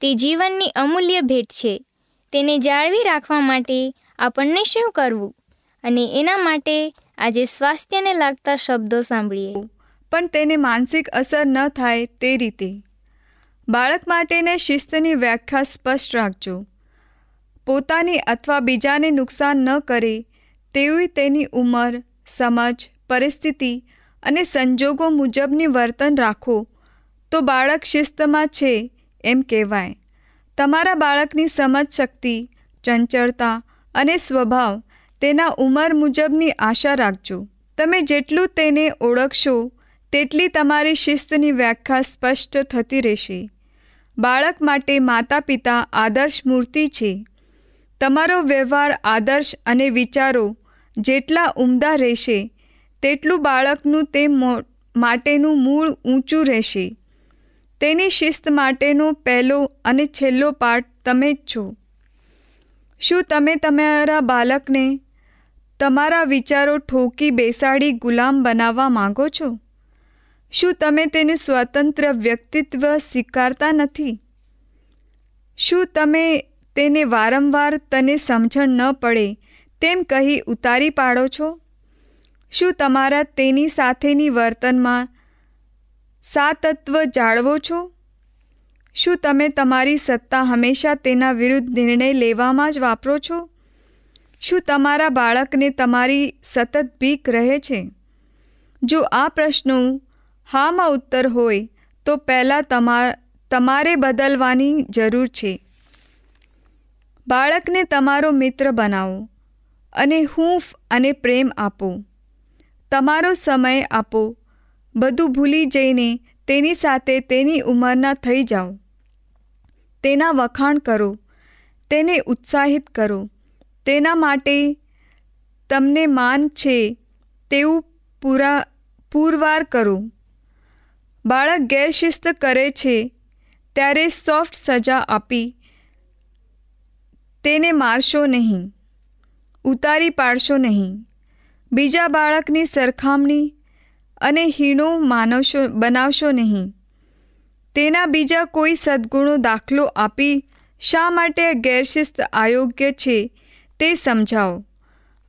તે જીવનની અમૂલ્ય ભેટ છે. તેને જાળવી રાખવા માટે આપણને શું કરવું? અને એના માટે આજે સ્વાસ્થ્યને લાગતા શબ્દો સાંભળીએ. પણ તેને માનસિક અસર ન થાય તે રીતે. બાળક માટેને શિસ્તની વ્યાખ્યા સ્પષ્ટ રાખજો. પોતાની અથવા બીજાને નુકસાન ન કરે તેવી તેની ઉંમર, સમજ, પરિસ્થિતિ અને સંજોગો મુજબની વર્તન રાખો. તો બાળક શિસ્તમાં છે એમ કહેવાય. તમારા બાળકની સમજ શક્તિ, ચંચળતા અને સ્વભાવ તેના ઉંમર મુજબની આશા રાખજો. તમે જેટલું તેને ઓળખશો, તેટલી તમારી શિસ્તની વ્યાખ્યા સ્પષ્ટ થતી રહેશે. બાળક માટે માતા પિતા આદર્શ મૂર્તિ છે. તમારો વ્યવહાર આદર્શ અને વિચારો જેટલા ઉમદા રહેશે, તેટલું બાળકનું તે માટેનું મૂળ ઊંચું રહેશે. તેની શિસ્ત માટેનો પહેલો અને છેલ્લો પાઠ તમે જ છો. શું તમે તમારા બાળકને તમારા વિચારો ઠોકી બેસાડી ગુલામ બનાવવા માંગો છો? શું તમે તેનું સ્વતંત્ર વ્યક્તિત્વ સ્વીકારતા નથી? શું તમે તેને વારંવાર તને સમજણ ન પડે તેમ કહી ઉતારી પાડો છો? શું તમારા તેની સાથેની વર્તનમાં સાતત્વ જાળવો છો? શું તમે તમારી સત્તા હંમેશા તેના વિરુદ્ધ નિર્ણય લેવામાં જ વાપરો છો? શું તમારા બાળકને તમારી સતત ભીખ રહે છે? જો આ પ્રશ્નો હામાં ઉત્તર હોય, તો પહેલાં તમા, તમારે બદલવાની જરૂર છે. બાળકને તમારો મિત્ર બનાવો અને હૂંફ અને પ્રેમ આપો. તમારો સમય આપો બધું ભૂલી જઈને તેની સાથે તેની ઉંમરના થઈ જાઓ. તેના વખાણ કરો. તેને ઉત્સાહિત કરો. તેના માટે તમને માન છે તેવું પૂરા, પુરવાર કરો. બાળક ગેરશિસ્ત કરે છે ત્યારે સોફ્ટ સજા આપી. તેને મારશો નહીં. ઉતારી પાડશો નહીં. બીજા બાળકની સરખામણી અને હીણું માનવશો બનાવશો નહીં. તેના બીજા કોઈ સદ્ગુણો દાખલો આપી શા માટે ગેરશિસ્ત આયોગ્ય છે તે સમજાવો.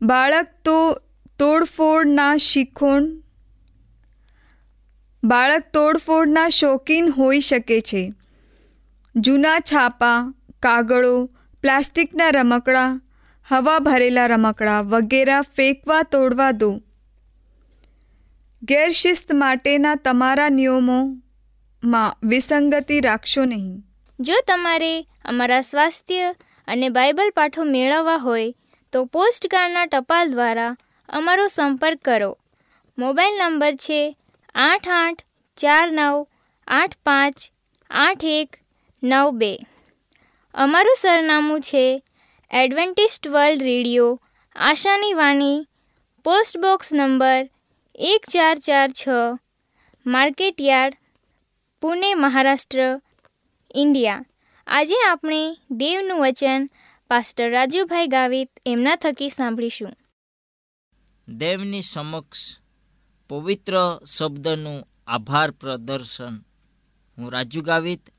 બાળક તો તોડફોડના શીખોણ બાળક તોડફોડના શોખીન હોઈ શકે છે. જૂના છાપા, કાગળો, પ્લાસ્ટિકના રમકડા, હવા ભરેલા રમકડા વગેરે ફેંકવા, તોડવા દો. ગેરશિસ્ત માટેના તમારા નિયમોમાં વિસંગતિ રાખશો નહીં. જો તમારે અમારા સ્વાસ્થ્ય અને બાઇબલ પાઠો મેળવવા હોય, તો પોસ્ટકાર્ડના ટપાલ દ્વારા અમારો સંપર્ક કરો. મોબાઈલ નંબર છે આઠ આઠ ચાર નવ આઠ પાંચ આઠ એક નવ બે. અમારું સરનામું છે એડવેન્ટિસ્ટ વર્લ્ડ રેડિયો. આશાની વાણી, પોસ્ટ બોક્સ નંબર એક ચાર ચાર છ market yard Pune Maharashtra, India. આજે આપણે દેવનું વચન પાસ્ટર રાજુભાઈ ગાવિત એમના થકી સાંભળીશું. દેવની સમક્ષ પવિત્ર શબ્દનું આભાર પ્રદર્શન. હું રાજુ ગાવિત,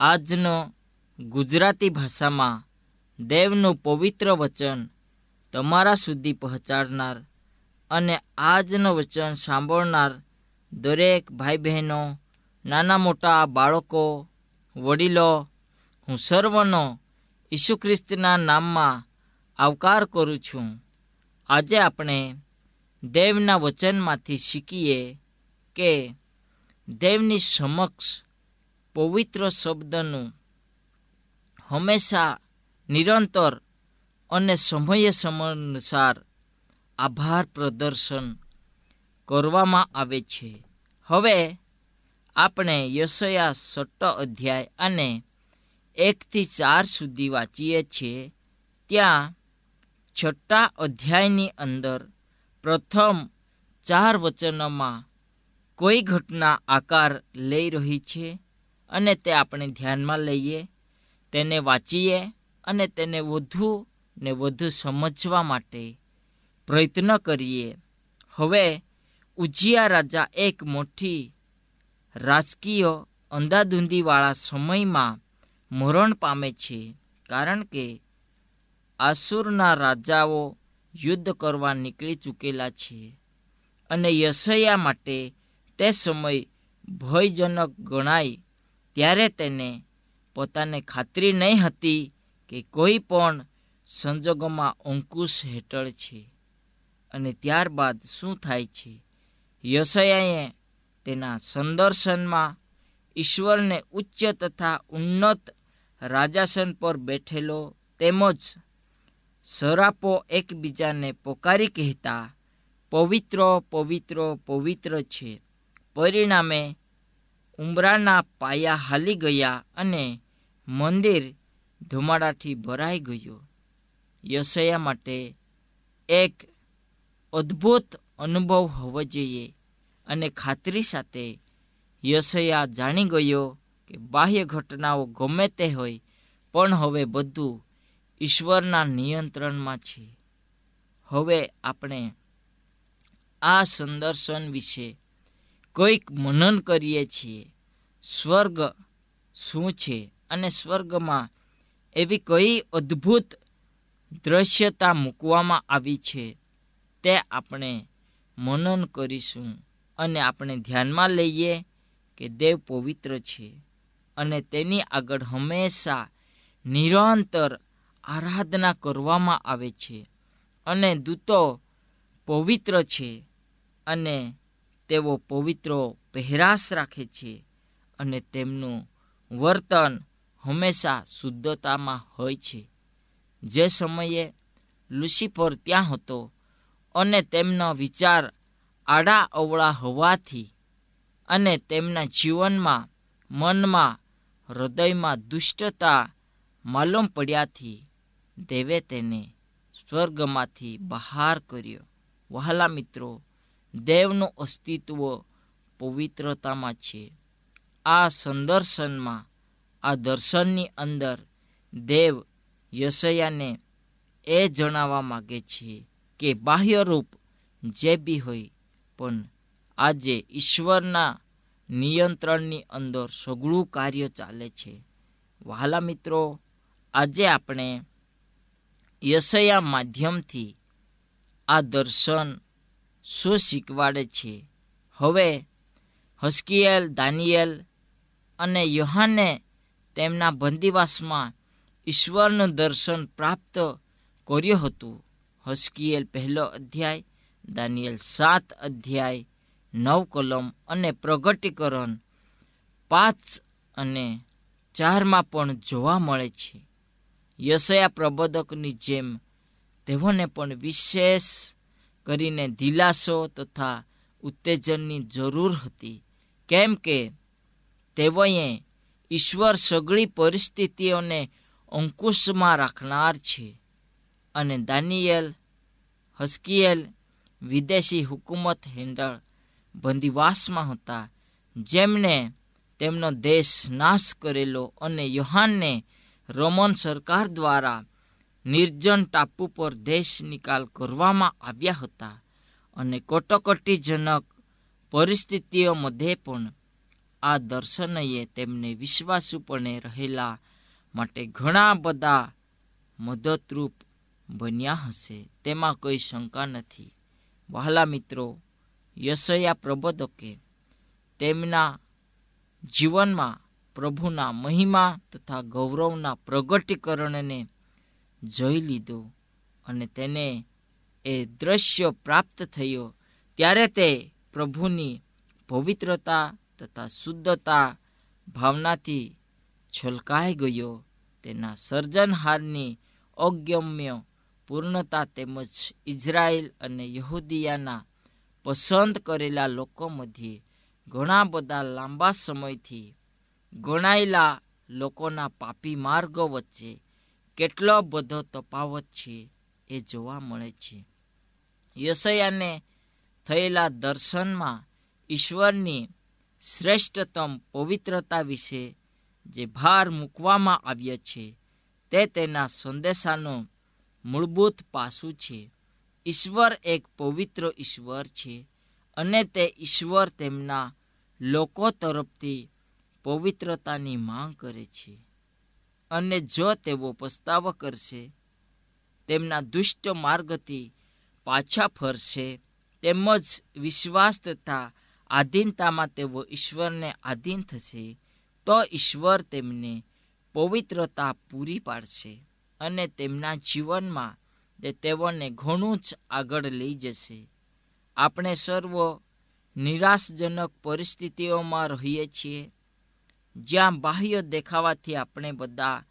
આજનો ગુજરાતી ભાષામાં દેવનું પવિત્ર વચન તમારા સુધી પહોંચાડનાર અને આજનું વચન સાંભળનાર દરેક ભાઈ બહેનો નાના મોટા બાળકો, વડીલો, હું સર્વનો ઈસુ ખ્રિસ્તના નામમાં આવકાર કરું છું. આજે આપણે દેવના વચનમાંથી શીખીએ કે દેવની સમક્ષ પવિત્ર શબ્દનું હંમેશા નિરંતર અને સમય સમયાનુસાર આભાર પ્રદર્શન કરવામાં આવે છે. હવે આપણે યશયા સટ્ટ અધ્યાય અને એકથી ચાર સુધી વાંચીએ છીએ. ત્યાં છઠ્ઠા અધ્યાયની અંદર પ્રથમ ચાર વચનોમાં કોઈ ઘટના આકાર લઈ રહી છે અને તે આપણે ધ્યાનમાં લઈએ. તેને વાંચીએ અને તેને વધુ ને વધુ સમજવા માટે પ્રયત્ન કરીએ. હવે ઉજિયા રાજા એક મોટી રાજકીય અંધાધૂંધીવાળા સમયમાં મરણ પામે છે. કારણ કે આસુરના રાજાઓ યુદ્ધ કરવા નીકળી ચૂકેલા છે અને યશયા માટે તે સમય ભયજનક ગણાય ત્યારે તેને પોતાને ખાતરી નહીં હતી કે કોઈ પણ સંજોગોમાં અંકુશ હેઠળ છે. અને ત્યારબાદ શું થાય છે? યશયાએ તેના સંદર્શનમાં ઈશ્વરને ઉચ્ચ તથા ઉન્નત રાજાસન પર બેઠેલો તેમજ સરાપો એકબીજાને પોકારી કહેતા, પવિત્ર પવિત્ર પવિત્ર છે. પરિણામે ઉમરાના પાયા હાલી ગયા અને મંદિર ધુમાડાથી ભરાઈ ગયું. યશયા માટે એક અદ્ભુત અનુભવ હોવો જોઈએ. અને ખાતરી સાથે યશયા જાણી ગયો કે બાહ્ય ઘટનાઓ ગમે તે હોય, પણ હવે બધું ઈશ્વરના નિયંત્રણમાં છે. હવે આપણે આ સંદર્શન વિશે કોઈક મનન કરીએ છીએ. સ્વર્ગ શું છે અને સ્વર્ગમાં એવી કઈ અદ્ભુત દ્રશ્યતા મૂકવામાં આવી છે? તે આપણે મનન કરીશું અને આપણે ધ્યાનમાં લઈએ કે દેવ પવિત્ર છે અને તેની આગળ હંમેશા નિરંતર આરાધના કરવામાં આવે છે અને દૂતો પવિત્ર છે અને તેઓ પવિત્રો પહેરાશ રાખે છે અને તેમનું વર્તન હંમેશા શુદ્ધતામાં હોય છે. જે સમયે લુસીફર ત્યાં હતો અને તેમનો વિચાર આડા અવળા હોવાથી અને તેમના જીવનમાં, મનમાં, હૃદયમાં દુષ્ટતા માલુમ પડ્યાથી દેવે તેને સ્વર્ગમાંથી બહાર કર્યો. વહાલા મિત્રો, દેવનું અસ્તિત્વ પવિત્રતામાં છે. આ સંદર્શનમાં, આ દર્શનની અંદર દેવ યશયાને એ જણાવવા માગે છે કે બાહ્ય રૂપ જે બી હોય, પણ આજે ઈશ્વરના નિયંત્રણની અંદર સઘળું કાર્ય ચાલે છે. વહાલા મિત્રો, આજે આપણે યશયા માધ્યમથી આ દર્શન શું શીખવાડે છે? હવે હસ્કિયેલ દાનિયેલ અને યોહાને તેમના બંદીવાસમાં ઈશ્વરનું દર્શન પ્રાપ્ત કર્યું હતું. હસ્કિયેલ પહેલો અધ્યાય, દાનિયેલ સાત અધ્યાય, નવ કલમ અને પ્રગટીકરણ પાંચ અને ચારમાં પણ જોવા મળે છે. યશયા પ્રબોધકની જેમ તેઓને પણ વિશેષ કરીને દિલાસો તથા ઉત્તેજનની જરૂર હતી. કેમ કે તેઓએ ઈશ્વર સગળી પરિસ્થિતિઓને અંકુશમાં રાખનાર છે. અને દાનિયેલ હસ્કિયેલ વિદેશી હુકુમત હેઠળ બંદીવાસમાં હતા, જેમને તેમનો દેશ નાશ કરેલો અને યોહાનને રોમન સરકાર દ્વારા નિર્જન ટાપુ પર દેશ નિકાલ કરવામાં આવ્યા હતા અને કટોકટીજનક પરિસ્થિતિઓ મધ્યે પણ આ દર્શનએ તેમને વિશ્વાસુપણે રહેલા માટે ઘણા બધા મદદરૂપ બન્યા હશે, તેમાં કોઈ શંકા નથી. વહાલા મિત્રો, યશયા પ્રબોધકે તેમના જીવનમાં પ્રભુના મહિમા તથા ગૌરવના પ્રગટીકરણને જોઈ લીધો અને તેને એ દ્રશ્ય પ્રાપ્ત થયો. ત્યારે તે પ્રભુની પવિત્રતા તથા શુદ્ધતા ભાવનાથી છલકાઈ ગયો. તેના સર્જનહારની અગમ્ય પૂર્ણતા તેમજ ઇઝરાયલ અને યહૂદિયાના પસંદ કરેલા લોકો મધ્યે ઘણા બધા લાંબા સમયથી ગણાયેલા લોકોના પાપી માર્ગો વચ્ચે કેટલો બધો તફાવત છે એ જોવા મળે છે. યશયાને થયેલા દર્શનમાં ઈશ્વરની શ્રેષ્ઠતમ પવિત્રતા વિશે જે ભાર મૂકવામાં આવ્યો છે તે તેના સંદેશાનું મૂળભૂત પાસું છે. ઈશ્વર એક પવિત્ર ઈશ્વર છે અને તે ઈશ્વર તેમના લોકો તરફથી પવિત્રતાની માંગ કરે છે. અને જો તેઓ પસ્તાવો કરશે, તેમના દુષ્ટ માર્ગથી પાછા ફરશે, તેમજ વિશ્વાસ તથા આધીનતામાં તેઓ ઈશ્વરને આધીન થશે, તો ઈશ્વર તેમને પવિત્રતા પૂરી પાડશે. અને તેમના જીવનમાં તે તેઓને ઘણું જ આગળ લઈ જશે. આપણે સર્વ નિરાશજનક પરિસ્થિતિઓમાં રહીએ છીએ. જ્યાં બાહ્ય દેખાવાથી આપણે બધા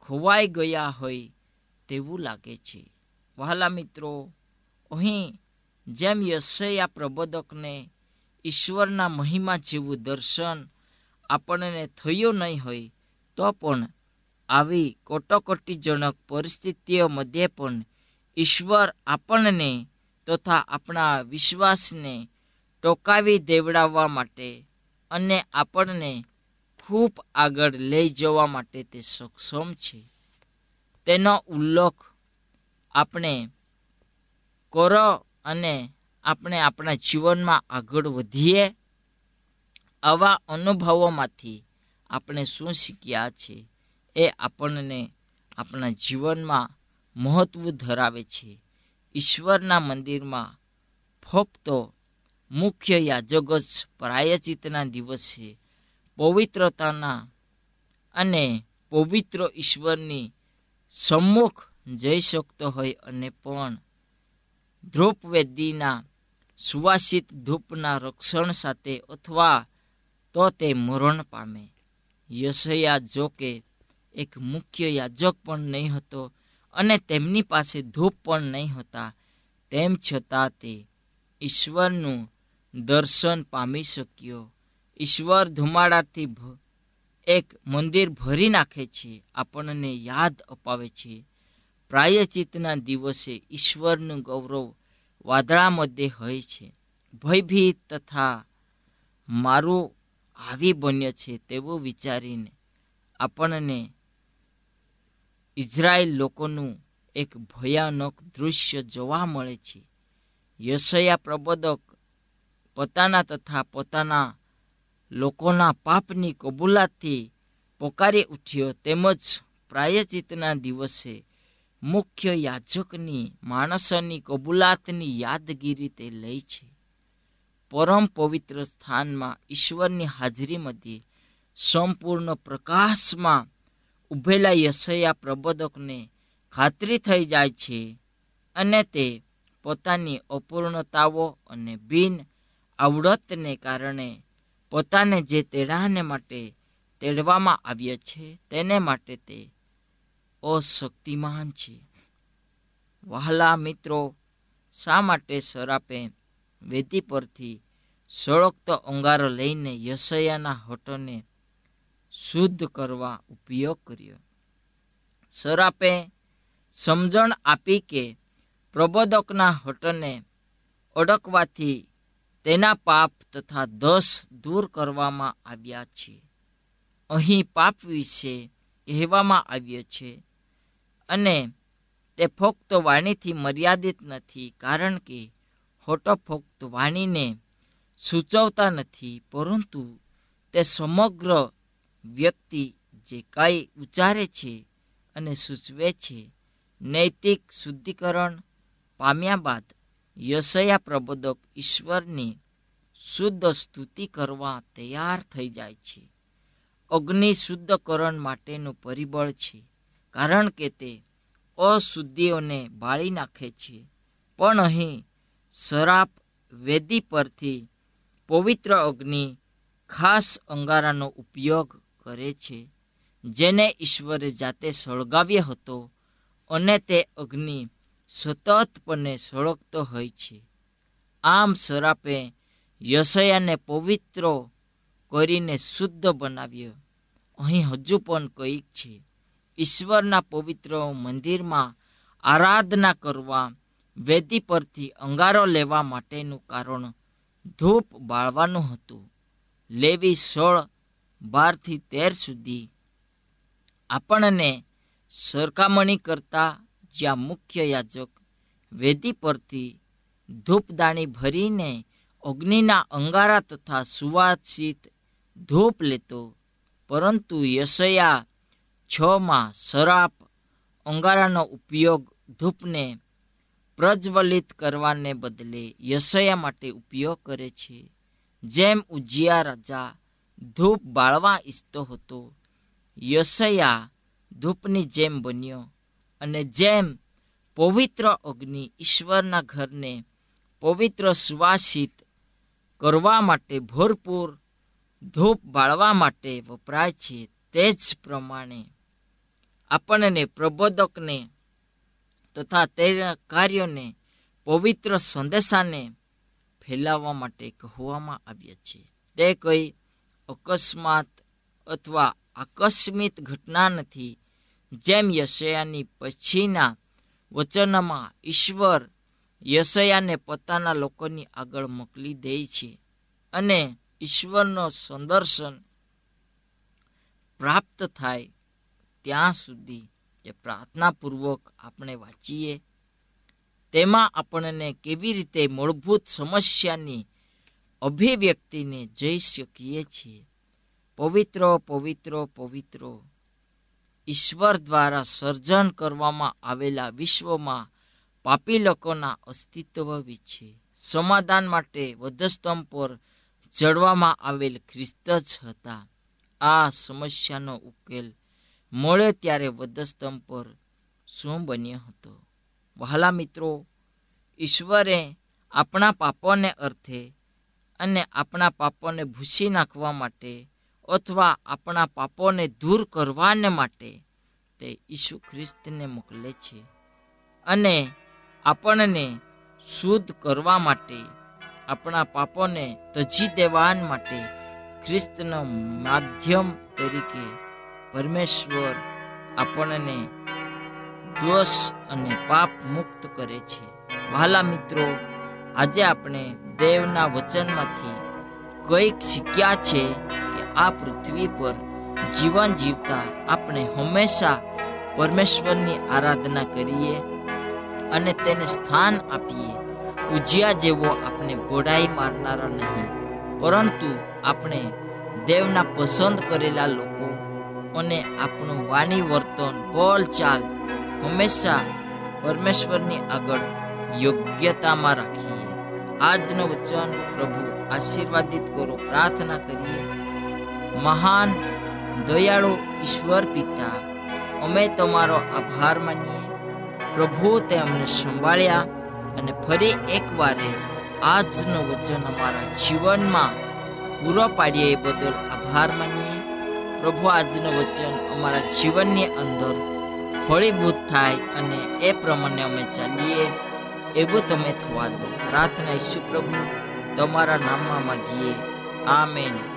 ખોવાઈ ગયા હોય તેવું લાગે છે. વહાલા મિત્રો, અહીં જેમ યશયા પ્રબોધકને ઈશ્વરના મહિમા જેવું દર્શન આપણને થયું નહીં હોય તો પણ આવી કટોકટીજનક પરિસ્થિતિઓ મધ્યે પણ ઈશ્વર આપણને તથા આપણા વિશ્વાસને ટોકાવી દેવડાવવા માટે અને આપણને ખૂબ આગળ લઈ જવા માટે તે સક્ષમ છે. તેનો ઉલ્લેખ આપણે કરો અને આપણે આપણા જીવનમાં આગળ વધીએ આવા અનુભવોમાંથી આપણે શું શીખ્યા છે? એ આપણને આપણા જીવનમાં મહત્વ ધરાવે છે. ઈશ્વરના મંદિરમાં ફક્ત મુખ્ય યાજક જ પ્રાયચિતના દિવસે પવિત્રતાના અને પવિત્ર ઈશ્વરની સમ્મુખ જઈ શકતો હોય અને પણ ધ્રુપવેદીના સુવાસિત ધૂપના રક્ષણ સાથે અથવા તો તે મરણ પામે. યશયા જોકે એક મુખ્ય યાજક પણ નહીં હતો અને તેમની પાસે ધૂપ પણ નહીં હતા. તેમ છતાં તે ઈશ્વરનું દર્શન પામી શક્યો. ઈશ્વર ધુમાડાથી એક મંદિર ભરી નાખે છે, આપણને યાદ અપાવે છે. પ્રાયચિતના દિવસે ઈશ્વરનું ગૌરવ વાદળા મધ્યે હોય છે. ભયભીત તથા મારું આવી બન્યો છે તેવું વિચારીને આપણને ઇઝરાયેલ લોકોનું એક ભયાનક દૃશ્ય જોવા મળે છે. યશયા પ્રબોધક પોતાના તથા પોતાના લોકોના પાપની કબૂલાતથી પોકારી ઉઠ્યો તેમજ પ્રાયચિતના દિવસે મુખ્ય યાજકની માણસની કબૂલાતની યાદગીરી તે લઈ છે. પરમ પવિત્ર સ્થાનમાં ઈશ્વરની હાજરી મધ્યે સંપૂર્ણ પ્રકાશમાં ઉભેલા યશયા પ્રબોધકને ખાતરી થઈ જાય છે અને તે પોતાની અપૂર્ણતાઓ અને બિન આવડતને કારણે પોતાને જે તેડાને માટે તેડવામાં આવ્યા છે, તેને માટે તે અશક્તિમાન છે. વહાલા મિત્રો, શા માટે સરાપે વેદી પરથી સળગતો અંગારો લઈને યશયાના હોઠોને શુદ્ધ કરવા ઉપયોગ કર્યો. સરાપે સમજણ આપી કે પ્રબોધકના હટને અડકવાથી તેના પાપ તથા દોષ દૂર કરવામાં આવ્યા છે. અહીં પાપ વિશે કહેવામાં આવ્યો છે અને તે ફક્ત વાણીથી મર્યાદિત નથી કારણ કે હોટો ફક્ત વાણીને સૂચવતા નથી, પરંતુ તે સમગ્ર વ્યક્તિ જે કાંઈ ઉચ્ચારે છે અને સૂચવે છે, નૈતિક શુદ્ધિકરણ પામ્યા બાદ યશયા પ્રબોધક ઈશ્વરની શુદ્ધ સ્તુતિ કરવા તૈયાર થઈ જાય છે. અગ્નિ શુદ્ધકરણ માટેનું પરિબળ છે, કારણ કે તે અશુદ્ધિઓને બાળી નાખે છે. પણ અહીં શરાપ વેદી પરથી પવિત્ર અગ્નિ ખાસ અંગારાનો ઉપયોગ કરે છે. જેને ઈશ્વરે જાતે સળગાવ્યો હતો અને તે અગ્નિ સતતપણે સળગતો હોય છે. આમ સરાપે યશયાને પવિત્ર કરીને શુદ્ધ બનાવ્યો. અહીં હજુ પણ કંઈક છે. ઈશ્વરના પવિત્ર મંદિરમાં આરાધના કરવા, વેદી પરથી અંગારો લેવા માટેનું કારણ ધૂપ બાળવાનું હતું. લેવી સોળ બારથી તેર સુધી આપણને સરખામણી કરતા જ્યાં મુખ્ય યાજક વેદી પરથી ધૂપદાણી ભરીને અગ્નિના અંગારા તથા સુવાસિત ધૂપ લેતો, પરંતુ યશયા છમાં શરાપ અંગારાનો ઉપયોગ ધૂપને પ્રજ્વલિત કરવાને બદલે યશયા માટે ઉપયોગ કરે છે. જેમ ઉજિયા રાજા ધૂપ બાળવા ઈચ્છતો હતો. યશયા ધૂપની જેમ બન્યો અને જેમ પવિત્ર અગ્નિ ઈશ્વરના ઘરને પવિત્ર સુવાસિત કરવા માટે ભરપૂર ધૂપ બાળવા માટે વપરાય છે તે જ પ્રમાણે આપણને પ્રબોધકને તથા તેના કાર્યોને પવિત્ર સંદેશાને ફેલાવવા માટે કહેવામાં આવ્યા છે. તે કોઈ અકસ્માત અથવા આકસ્મિક ઘટના નથી. જેમ યશયાની પછીના વચનમાં ઈશ્વર યશયાને પોતાના લોકોની આગળ મોકલી દે છે અને ઈશ્વરનો સંદર્શન પ્રાપ્ત થાય ત્યાં સુધી જે પ્રાર્થનાપૂર્વક આપણે વાંચીએ. તેમાં આપણને કેવી રીતે મૂળભૂત સમસ્યાની અભિવ્યક્તિને જઈ શકીએ છીએ. પવિત્ર પવિત્ર પવિત્ર. ઈશ્વર દ્વારા સર્જન કરવામાં આવેલા વિશ્વમાં પાપી લોકોના અસ્તિત્વ વિશે સમાધાન માટે વધસ્તંભ પર જડવામાં આવેલ ખ્રિસ્ત જ હતા. આ સમસ્યાનો ઉકેલ મળે ત્યારે વધસ્તંભ પર શું બન્યો હતો? વહાલા મિત્રો, ઈશ્વરે આપણા પાપોને અર્થે અને આપણા પાપોને ભૂસી નાખવા માટે અથવા આપણા પાપોને દૂર કરવાને માટે તે ઈસુ ખ્રિસ્તને મોકલે છે. અને આપણને શુદ્ધ કરવા માટે, આપણા પાપોને તજી દેવા માટે ખ્રિસ્તનો માધ્યમ તરીકે પરમેશ્વર આપણને દોષ અને પાપ મુક્ત કરે છે. વહાલા મિત્રો, આજે આપણે દેવના વચનમાંથી કંઈક શીખ્યા છે કે આ પૃથ્વી પર જીવન જીવતા આપણે હંમેશા પરમેશ્વરની આરાધના કરીએ અને તેને સ્થાન આપીએ. ઉજિયા જેવો આપણે બોડાઈ મારનારા નહીં, પરંતુ આપણે દેવના પસંદ કરેલા લોકો અને આપણું વાણી વર્તન બોલ ચાલ હંમેશા પરમેશ્વરની આગળ યોગ્યતામાં રાખીએ. આજનો વચન પ્રભુ આશીર્વાદિત કરો, પ્રાર્થના કરીએ. મહાન, દયાળુ ઈશ્વર પિતા, અમે તમારો આભાર માનીએ. પ્રભુ, તે અમને સંભાળ્યા અને ફરી એકવારે આજનો વચન અમારા જીવનમાં પૂરો પાડીએ એ બદલ આભાર માનીએ. પ્રભુ, આજનું વચન અમારા જીવનની અંદર ફળીભૂત થાય અને એ પ્રમાણે અમે ચાલીએ એવું તમે થવા દો. પ્રાર્થના ઈસુ પ્રભુ તમારા નામમાં માગીએ. આમેન.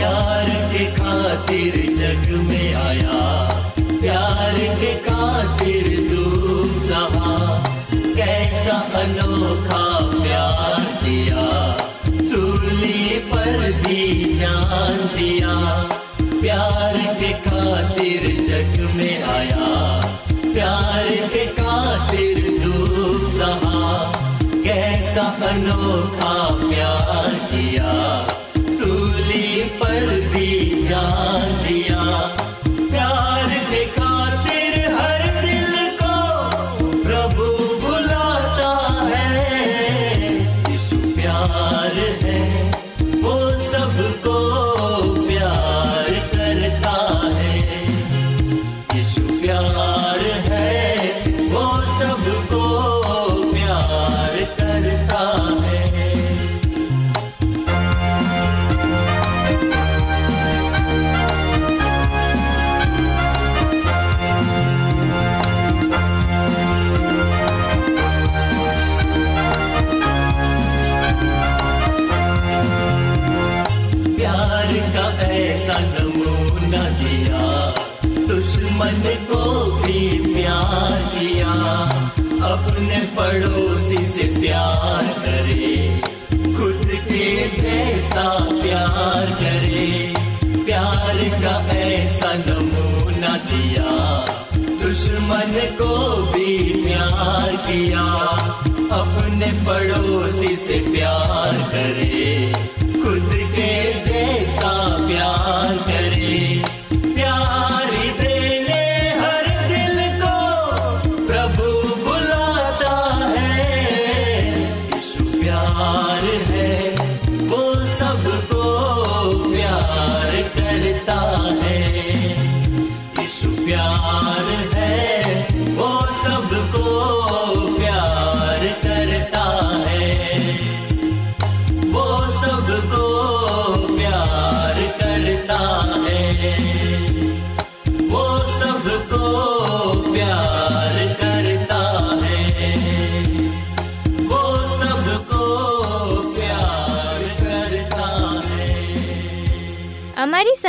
प्यार के खातिर जग में आया। प्यार के खातिर तू सहा। कैसा अनोखा प्यार दिया सूली पर भी जान दिया। प्यार के खातिर जग में आया। प्यार के खातिर तू सहा। कैसा अनोखा प्यार